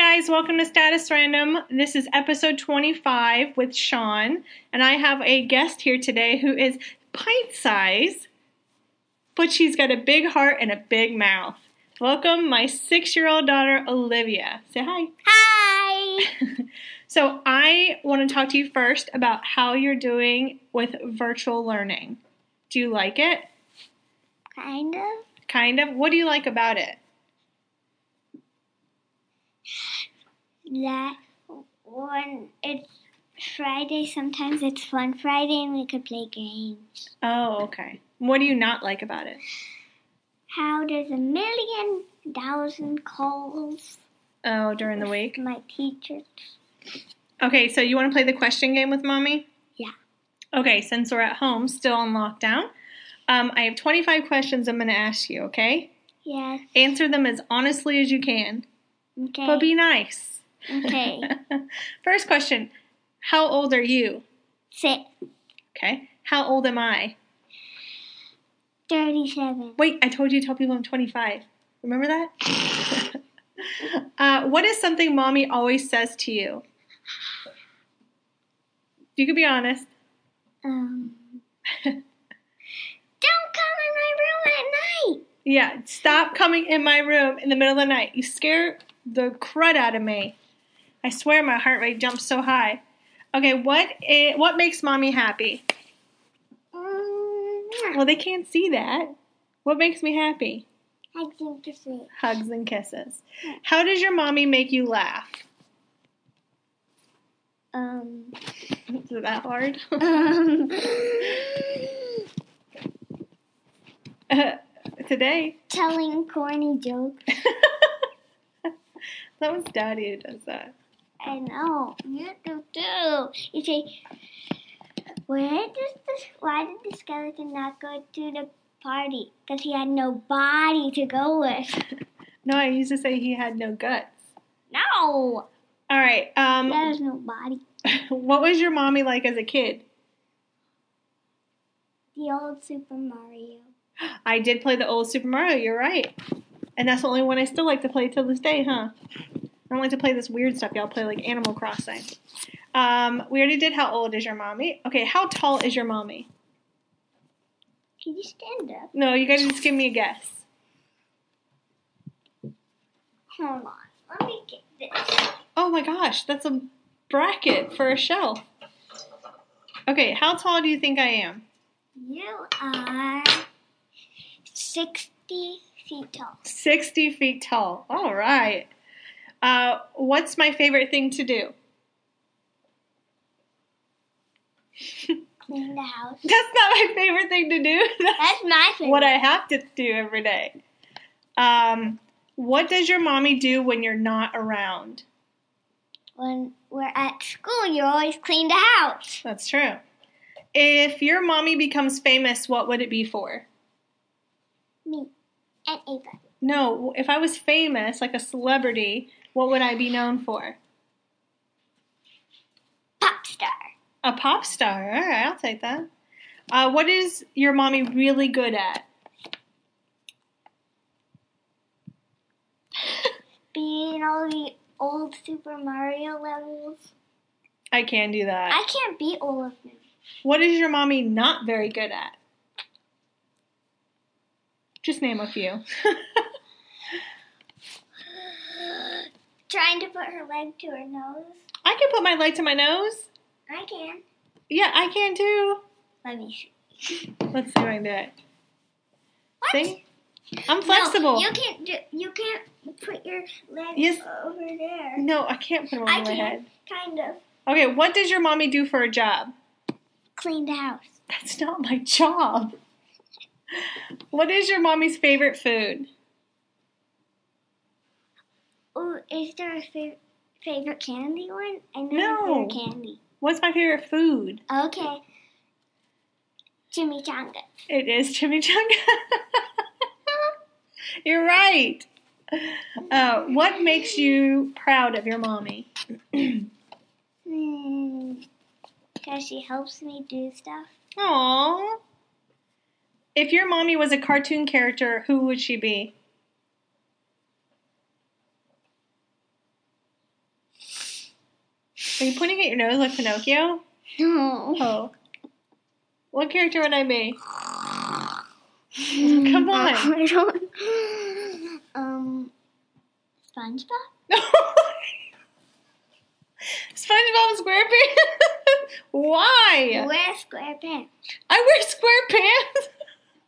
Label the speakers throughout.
Speaker 1: guys, welcome to Status Random. This is episode 25 with Sean, and I have a guest here today who is pint size, but she's got a big heart and a big mouth. Welcome, my six year old daughter, Olivia. Say hi.
Speaker 2: Hi.
Speaker 1: so, I want to talk to you first about how you're doing with virtual learning. Do you like it?
Speaker 2: kind of.
Speaker 1: Kind of. What do you like about it?
Speaker 2: That when it's Friday, sometimes it's fun Friday and we could play games.
Speaker 1: Oh, okay. What do you not like about it?
Speaker 2: How there's a million thousand calls
Speaker 1: Oh, during the week?
Speaker 2: my teachers.
Speaker 1: Okay, so you want to play the question game with mommy?
Speaker 2: Yeah.
Speaker 1: Okay, since we're at home, still on lockdown, um, I have 25 questions I'm going to ask you, okay?
Speaker 2: Yes.
Speaker 1: Answer them as honestly as you can,
Speaker 2: Okay.
Speaker 1: but be nice.
Speaker 2: Okay.
Speaker 1: First question How old are you?
Speaker 2: Six.
Speaker 1: Okay. How old am I?
Speaker 2: Thirty-seven.
Speaker 1: Wait, I told you to tell people I'm 25. Remember that? uh, what is something mommy always says to you? You could be honest.
Speaker 2: Um. Don't come in my room at night.
Speaker 1: Yeah, stop coming in my room in the middle of the night. You scare the crud out of me. I swear my heart rate jumps so high. Okay, what i- what makes mommy happy?
Speaker 2: Um,
Speaker 1: Well, they can't see that. What makes me happy?
Speaker 2: Think to sleep.
Speaker 1: Hugs and kisses. How does your mommy make you laugh?
Speaker 2: Um.
Speaker 1: Is it that hard?
Speaker 2: um
Speaker 1: Today.
Speaker 2: telling corny jokes.
Speaker 1: that was daddy who does that.
Speaker 2: I know. You do too. You say, where does this, why did the skeleton not go to the party? Because he had no body to go with.
Speaker 1: No, I used to say he had no guts.
Speaker 2: No!
Speaker 1: All right. Um,
Speaker 2: There's no body.
Speaker 1: what was your mommy like as a kid?
Speaker 2: The old Super Mario.
Speaker 1: I did play the old Super Mario. You're right, and that's the only one I still like to play till this day, huh? I don't like to play this weird stuff. Y'all play like Animal Crossing. Um, we already did. How old is your mommy? Okay, how tall is your mommy?
Speaker 2: Can you stand up?
Speaker 1: No, you gotta just give me a guess.
Speaker 2: Hold on. Let me get this.
Speaker 1: Oh my gosh, that's a bracket for a shelf. Okay, how tall do you think I am?
Speaker 2: You are 60 feet tall.
Speaker 1: 60 feet tall. All right. Uh, what's my favorite thing to do?
Speaker 2: Clean the house.
Speaker 1: That's not my favorite thing to do.
Speaker 2: That's my favorite.
Speaker 1: what I have to do every day. Um, what does your mommy do when you're not around?
Speaker 2: When we're at school, you always clean the house.
Speaker 1: That's true. If your mommy becomes famous, what would it be for?
Speaker 2: Me and Ava.
Speaker 1: No, if I was famous, like a celebrity, what would I be known for?
Speaker 2: Pop star.
Speaker 1: A pop star. All right, I'll take that. Uh, what is your mommy really good at?
Speaker 2: Being all the old Super Mario levels.
Speaker 1: I can do that.
Speaker 2: I can't beat all of them.
Speaker 1: What is your mommy not very good at? Just name a few.
Speaker 2: Trying to put her leg to her nose.
Speaker 1: I can put my leg to my nose.
Speaker 2: I can.
Speaker 1: Yeah, I can too.
Speaker 2: Let me see.
Speaker 1: Let's see if I can do it.
Speaker 2: What?
Speaker 1: See? I'm flexible.
Speaker 2: No, you can't do. You can't put your leg
Speaker 1: Yes.
Speaker 2: over there.
Speaker 1: No, I can't put them
Speaker 2: I
Speaker 1: on my
Speaker 2: can.
Speaker 1: head.
Speaker 2: Kind of.
Speaker 1: Okay, what does your mommy do for a job?
Speaker 2: Clean the house.
Speaker 1: That's not my job. What is your mommy's favorite food?
Speaker 2: Oh, is there a fav- favorite candy one? I know
Speaker 1: No.
Speaker 2: favorite candy.
Speaker 1: What's my favorite food?
Speaker 2: Okay. Chimichanga.
Speaker 1: It is chimichanga. You're right. Uh, what makes you proud of your mommy?
Speaker 2: Hmm. Because she helps me do stuff.
Speaker 1: Aww. If your mommy was a cartoon character, who would she be? Are you pointing at your nose like Pinocchio?
Speaker 2: No.
Speaker 1: Oh. What character would I be? Come on.
Speaker 2: I don't. Um, SpongeBob. No.
Speaker 1: SpongeBob SquarePants? Why?
Speaker 2: Wear square pants.
Speaker 1: I wear square pants.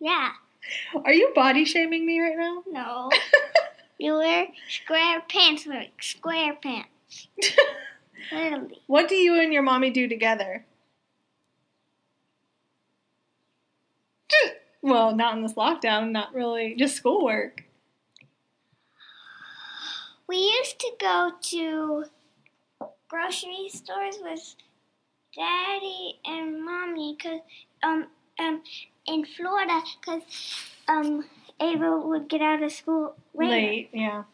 Speaker 2: Yeah.
Speaker 1: Are you body shaming me right now?
Speaker 2: No. You wear square pants like square pants.
Speaker 1: What do you and your mommy do together? Well, not in this lockdown, not really, just schoolwork.
Speaker 2: We used to go to grocery stores with daddy and mommy cause um um in Florida cuz um Ava would get out of school later.
Speaker 1: Late, yeah.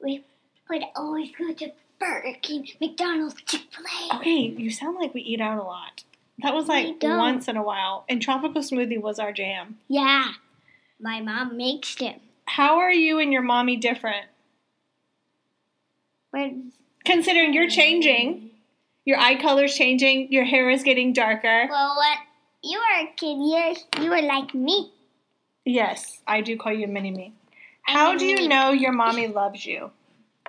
Speaker 2: We would always go to Burger King, McDonald's, Chick-fil-A.
Speaker 1: Okay, you sound like we eat out a lot. That was like
Speaker 2: don't.
Speaker 1: once in a while. And tropical smoothie was our jam.
Speaker 2: Yeah. My mom makes them.
Speaker 1: How are you and your mommy different? Considering you're changing, your eye color's changing, your hair is getting darker.
Speaker 2: well, when you were a kid, You're you were like me.
Speaker 1: Yes, I do call you mini me. How do you know your mommy loves you?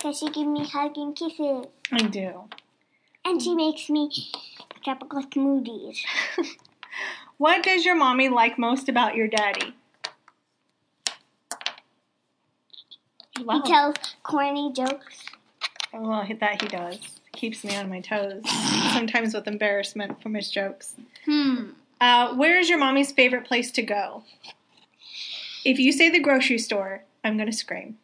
Speaker 2: Cause she give me hugs and kisses,
Speaker 1: I do.
Speaker 2: and she makes me tropical smoothies.
Speaker 1: what does your mommy like most about your daddy? Wow.
Speaker 2: He tells corny jokes.
Speaker 1: Well, that he does. Keeps me on my toes. Sometimes with embarrassment from his jokes.
Speaker 2: Hmm.
Speaker 1: Uh, where is your mommy's favorite place to go? If you say the grocery store, I'm gonna scream.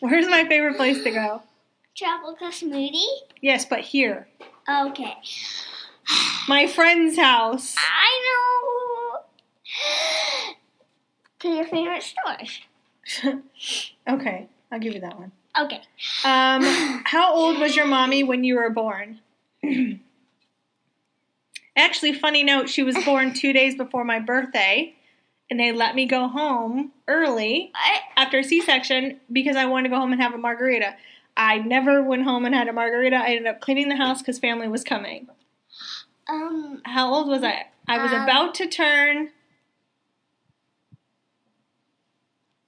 Speaker 1: Where's my favorite place to go?
Speaker 2: Tropical smoothie.
Speaker 1: Yes, but here.
Speaker 2: Okay.
Speaker 1: My friend's house.
Speaker 2: I know. To your favorite stores.
Speaker 1: okay, I'll give you that one.
Speaker 2: Okay.
Speaker 1: Um, how old was your mommy when you were born? Actually, funny note, she was born two days before my birthday, and they let me go home early after a C section because I wanted to go home and have a margarita. I never went home and had a margarita. I ended up cleaning the house because family was coming.
Speaker 2: um.
Speaker 1: How old was I? I was
Speaker 2: Um,
Speaker 1: about to turn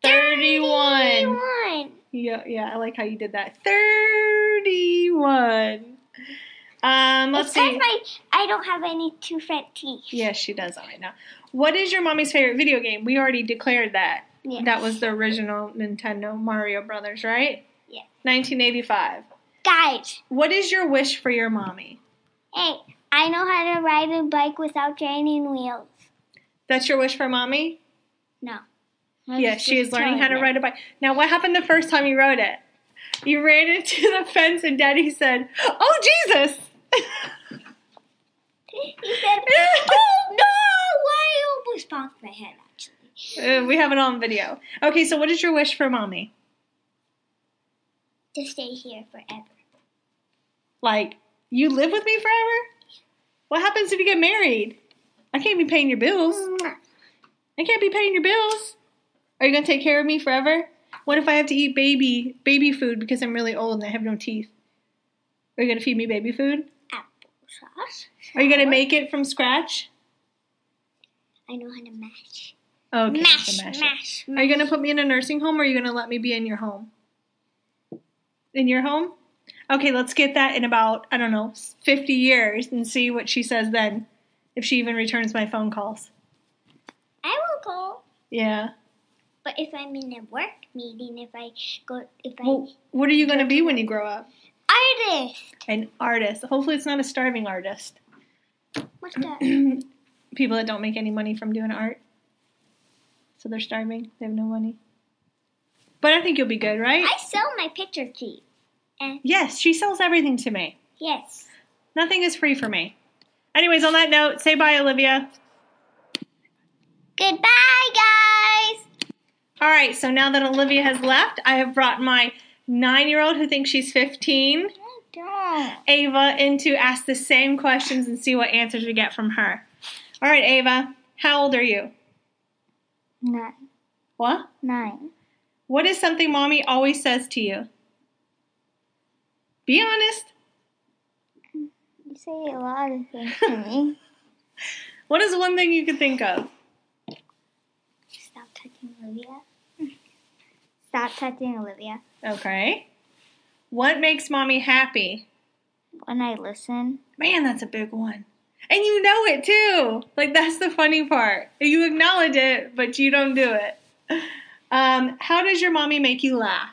Speaker 1: 31.
Speaker 2: 31.
Speaker 1: Yeah, yeah, I like how you did that. 31. Um, let's see.
Speaker 2: my I don't have any two front teeth.
Speaker 1: Yes, she does right now. What is your mommy's favorite video game? We already declared that.
Speaker 2: Yes.
Speaker 1: That was the original Nintendo Mario Brothers, right?
Speaker 2: Yes.
Speaker 1: 1985.
Speaker 2: Guys,
Speaker 1: What is your wish for your mommy?
Speaker 2: hey, I know how to ride a bike without training wheels.
Speaker 1: That's your wish for mommy?
Speaker 2: No.
Speaker 1: Yes, she is learning how to ride a bike. Now, what happened the first time you rode it? You ran into the fence and Daddy said, "Oh Jesus!"
Speaker 2: He said, "Oh no! I almost bonked my head." Actually,
Speaker 1: Uh, we have it on video. Okay, so what is your wish for mommy?
Speaker 2: to stay here forever.
Speaker 1: Like, you live with me forever? What happens if you get married? I can't be paying your bills. I can't be paying your bills. Are you gonna take care of me forever? What if I have to eat baby baby food because I'm really old and I have no teeth? Are you gonna feed me baby food?
Speaker 2: Applesauce.
Speaker 1: Are you gonna make it from scratch?
Speaker 2: I know how to mash.
Speaker 1: Okay,
Speaker 2: mash,
Speaker 1: so mash
Speaker 2: mash.
Speaker 1: Are you gonna put me in a nursing home or are you gonna let me be in your home? In your home? Okay, let's get that in about, I don't know, 50 years and see what she says then. If she even returns my phone calls.
Speaker 2: I will call.
Speaker 1: Yeah.
Speaker 2: But if I'm in a work meeting, if I go, if I
Speaker 1: Well, what are you going to be when you grow up?
Speaker 2: Artist.
Speaker 1: An artist. Hopefully, it's not a starving artist.
Speaker 2: What's that?
Speaker 1: People that don't make any money from doing art. So they're starving. They have no money. But I think you'll be good, right?
Speaker 2: I sell my picture key. And
Speaker 1: Yes, she sells everything to me.
Speaker 2: yes.
Speaker 1: Nothing is free for me. Anyways, on that note, say bye, Olivia.
Speaker 2: Goodbye, guys.
Speaker 1: All right, so now that Olivia has left, I have brought my nine year old who thinks she's 15,
Speaker 2: Don't.
Speaker 1: Ava, in to ask the same questions and see what answers we get from her. All right, Ava, how old are you?
Speaker 2: Nine.
Speaker 1: What?
Speaker 2: Nine.
Speaker 1: What is something mommy always says to you? Be honest.
Speaker 2: You say a lot of things to me.
Speaker 1: What is one thing you could think of?
Speaker 2: Stop touching Olivia. Stop touching Olivia.
Speaker 1: Okay. What makes mommy happy?
Speaker 2: When I listen,
Speaker 1: Man, that's a big one. And you know it too. Like that's the funny part. You acknowledge it, but you don't do it. Um, how does your mommy make you laugh?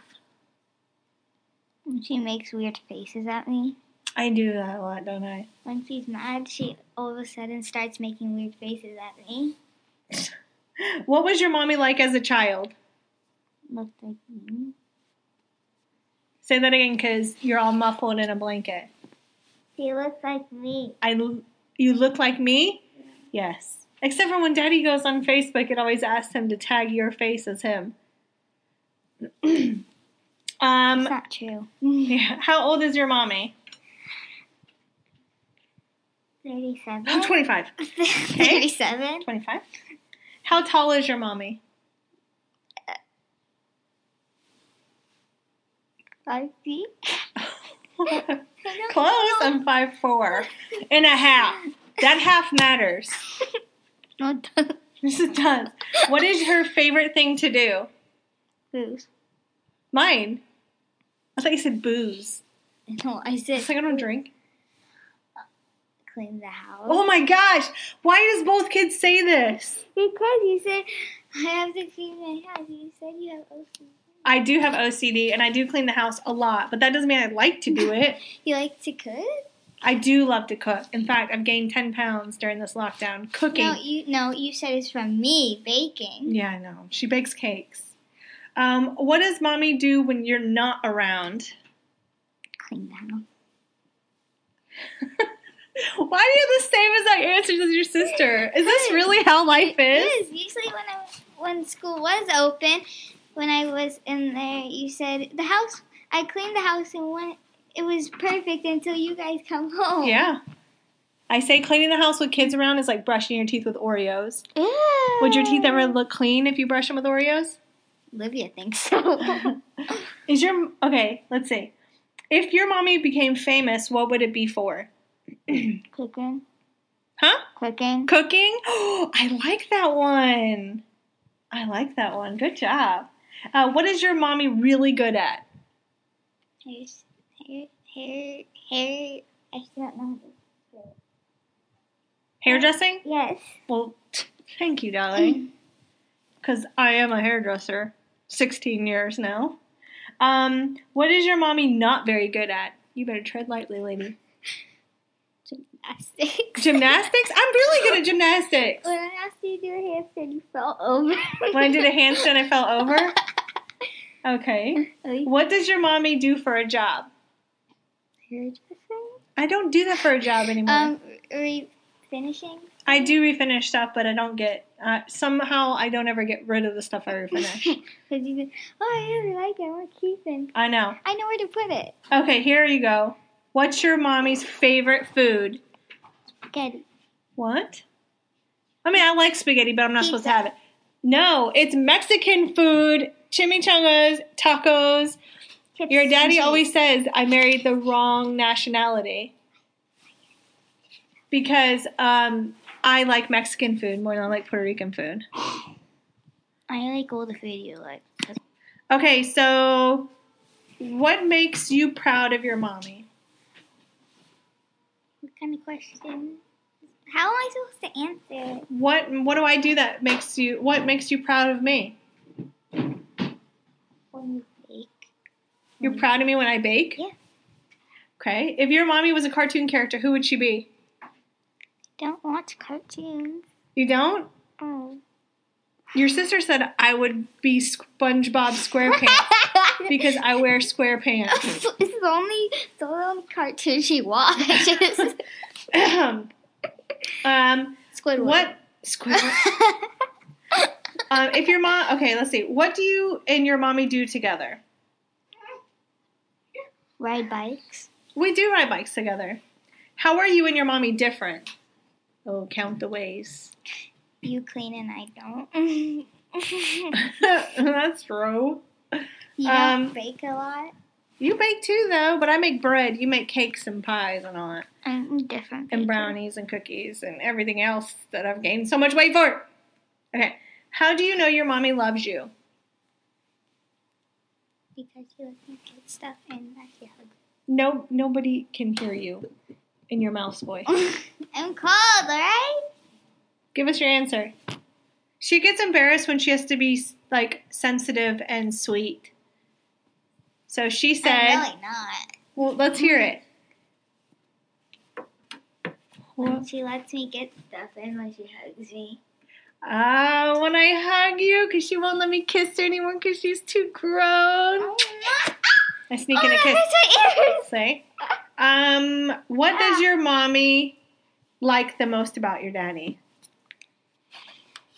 Speaker 2: she makes weird faces at me.
Speaker 1: I do that a lot, don't I?
Speaker 2: When she's mad, she all of a sudden starts making weird faces at me.
Speaker 1: What was your mommy like as a child?
Speaker 2: Looked like me.
Speaker 1: Say that again, because you're all muffled in a blanket.
Speaker 2: She looks like me.
Speaker 1: I, you look like me. Yes. Except for when Daddy goes on Facebook, it always asks him to tag your face as him. um,
Speaker 2: That's not true.
Speaker 1: yeah. How old is your mommy?
Speaker 2: 37.
Speaker 1: I'm 25.
Speaker 2: 37?
Speaker 1: 25. How tall is your mommy?
Speaker 2: Five feet?
Speaker 1: Close. I'm five four and a half. That half matters.
Speaker 2: No, don't.
Speaker 1: This is done. What is her favorite thing to do?
Speaker 2: Booze.
Speaker 1: Mine. I thought you said booze.
Speaker 2: No, I said
Speaker 1: It's like I don't drink.
Speaker 2: clean the house.
Speaker 1: Oh my gosh! Why does both kids say this?
Speaker 2: Because you said I have to clean my house. You said you have OCD.
Speaker 1: I do have OCD and I do clean the house a lot, but that doesn't mean I like to do it.
Speaker 2: You like to cook?
Speaker 1: I do love to cook. In fact, I've gained 10 pounds during this lockdown cooking.
Speaker 2: No, you no, you said it's from me baking.
Speaker 1: Yeah, I know. She bakes cakes. Um, what does mommy do when you're not around?
Speaker 2: Clean the house.
Speaker 1: Why are you the same as I answered as your sister? Is this really how life is?
Speaker 2: It is. Usually when I when school was open, when I was in there, you said the house. I cleaned the house and when it was perfect until you guys come home.
Speaker 1: Yeah. I say cleaning the house with kids around is like brushing your teeth with Oreos.
Speaker 2: Ew.
Speaker 1: Would your teeth ever look clean if you brush them with Oreos?
Speaker 2: Olivia thinks so.
Speaker 1: Is your okay? Let's see. If your mommy became famous, what would it be for?
Speaker 2: Cooking.
Speaker 1: Huh?
Speaker 2: Cooking.
Speaker 1: Cooking? Oh, I like that one. I like that one. Good job. Uh, what is your mommy really good at?
Speaker 2: Hair, hair, hair, hair. I don't know.
Speaker 1: Hairdressing?
Speaker 2: Yes.
Speaker 1: Well, thank you, darling. Because I am a hairdresser. 16 years now. Um, what is your mommy not very good at? You better tread lightly, lady.
Speaker 2: Gymnastics.
Speaker 1: Gymnastics? I'm really good at gymnastics.
Speaker 2: When I asked you to do a handstand, you fell over.
Speaker 1: When I did a handstand, I fell over. Okay. What does your mommy do for a job? I don't do that for a job anymore.
Speaker 2: Um, re- finishing?
Speaker 1: I do refinish stuff, but I don't get. Uh, somehow, I don't ever get rid of the stuff I refinish.
Speaker 2: Because you said, oh, I really like it. I want to keep it.
Speaker 1: I know.
Speaker 2: I know where to put it.
Speaker 1: Okay, here you go. What's your mommy's favorite food?
Speaker 2: Spaghetti.
Speaker 1: What? I mean, I like spaghetti, but I'm not supposed to have it. No, it's Mexican food, chimichangas, tacos. Your daddy always says I married the wrong nationality because um, I like Mexican food more than I like Puerto Rican food.
Speaker 2: I like all the food you like.
Speaker 1: Okay, so what makes you proud of your mommy?
Speaker 2: What kind of question? How am I supposed to answer?
Speaker 1: What what do I do that makes you what makes you proud of me?
Speaker 2: When you bake.
Speaker 1: Proud of me when I bake?
Speaker 2: Yeah.
Speaker 1: Okay. If your mommy was a cartoon character, who would she be?
Speaker 2: Don't watch cartoons.
Speaker 1: You don't?
Speaker 2: Oh.
Speaker 1: Your sister said I would be SpongeBob SquarePants because I wear square pants.
Speaker 2: this is only it's the only cartoon she watches.
Speaker 1: um,
Speaker 2: Squidward.
Speaker 1: what Squidward? um, if your mom, okay, let's see. What do you and your mommy do together?
Speaker 2: Ride bikes.
Speaker 1: We do ride bikes together. How are you and your mommy different? Oh, count the ways.
Speaker 2: You clean and I don't.
Speaker 1: That's true.
Speaker 2: you
Speaker 1: Um,
Speaker 2: bake a lot.
Speaker 1: You bake too, though, but I make bread. You make cakes and pies and all that,
Speaker 2: I'm different.
Speaker 1: and brownies and cookies and everything else that I've gained so much weight for. Okay, how do you know your mommy loves you?
Speaker 2: Because she lets me get stuff that she.
Speaker 1: No, nobody can hear you in your mouse voice.
Speaker 2: I'm cold, alright?
Speaker 1: Give us your answer. She gets embarrassed when she has to be like sensitive and sweet. So she said,
Speaker 2: I'm really not.
Speaker 1: "Well, let's hear it."
Speaker 2: When she lets me get stuff and when she hugs me.
Speaker 1: Ah, when I hug you, because she won't let me kiss her anymore because she's too grown. I sneak in a
Speaker 2: oh,
Speaker 1: kiss. Say, um, what does your mommy like the most about your daddy?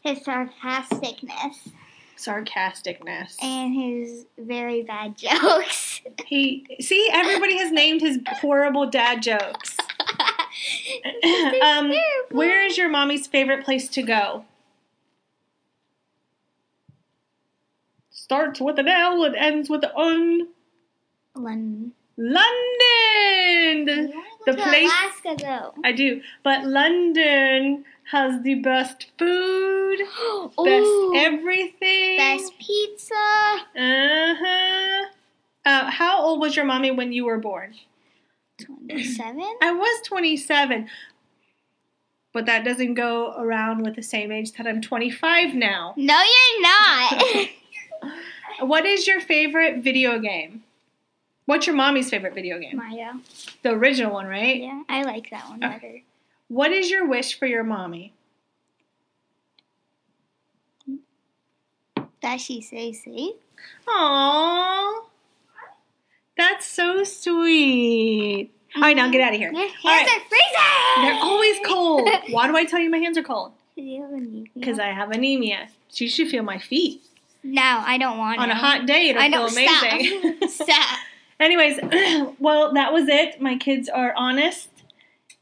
Speaker 2: His sarcasticness
Speaker 1: Sarcasticness.
Speaker 2: and his very bad jokes.
Speaker 1: He see everybody has named his horrible dad jokes. um, where is your mommy's favorite place to go? Starts with an L and ends with an un.
Speaker 2: London.
Speaker 1: London.
Speaker 2: You
Speaker 1: The, place
Speaker 2: Alaska though.
Speaker 1: I do, but London has the best food, best
Speaker 2: Ooh,
Speaker 1: everything.
Speaker 2: best pizza.
Speaker 1: Uh-huh. Uh How old was your mommy when you were born?
Speaker 2: Twenty-seven.
Speaker 1: I was 27, but that doesn't go around with the same age that I'm 25 now.
Speaker 2: No, you're not.
Speaker 1: What is your favorite video game? What's your mommy's favorite video game?
Speaker 2: Mario.
Speaker 1: The original one, right?
Speaker 2: Yeah, I like that one
Speaker 1: Okay.
Speaker 2: better.
Speaker 1: What is your wish for your mommy?
Speaker 2: That she stays safe.
Speaker 1: Aww. That's so sweet. All right, now get out of here.
Speaker 2: Your hands
Speaker 1: right.
Speaker 2: are freezing.
Speaker 1: They're always cold. Why do I tell you my hands are cold?
Speaker 2: You have anemia.
Speaker 1: Because I have anemia. You should feel my feet.
Speaker 2: No, I don't want
Speaker 1: it.
Speaker 2: On
Speaker 1: a hot day, it'll
Speaker 2: I
Speaker 1: feel amazing.
Speaker 2: Stop. Stop.
Speaker 1: Anyways, well, that was it. My kids are honest,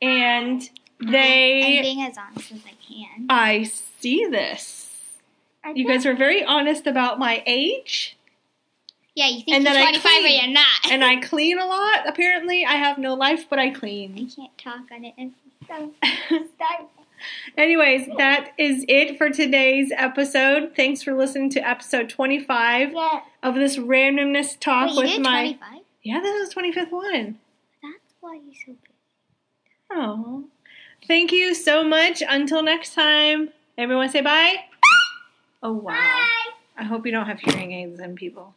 Speaker 1: and they.
Speaker 2: I'm being as honest as I can.
Speaker 1: I see this. You guys were very honest about my age,
Speaker 2: Yeah, you think
Speaker 1: and
Speaker 2: you're
Speaker 1: then I
Speaker 2: 25 but you're not.
Speaker 1: and I clean a lot. Apparently, I have no life, but I
Speaker 2: I
Speaker 1: clean.
Speaker 2: can't talk on it. And stop.
Speaker 1: Anyways, that is it for today's episode. Thanks for listening to episode 25
Speaker 2: Yeah.
Speaker 1: of this randomness talk
Speaker 2: Wait,
Speaker 1: with my.
Speaker 2: 25?
Speaker 1: Yeah, this is 25th one.
Speaker 2: That's why you're so big.
Speaker 1: Oh. Thank you so much. Until next time, everyone say bye. Oh, wow.
Speaker 2: Bye.
Speaker 1: I hope you don't have hearing aids and people.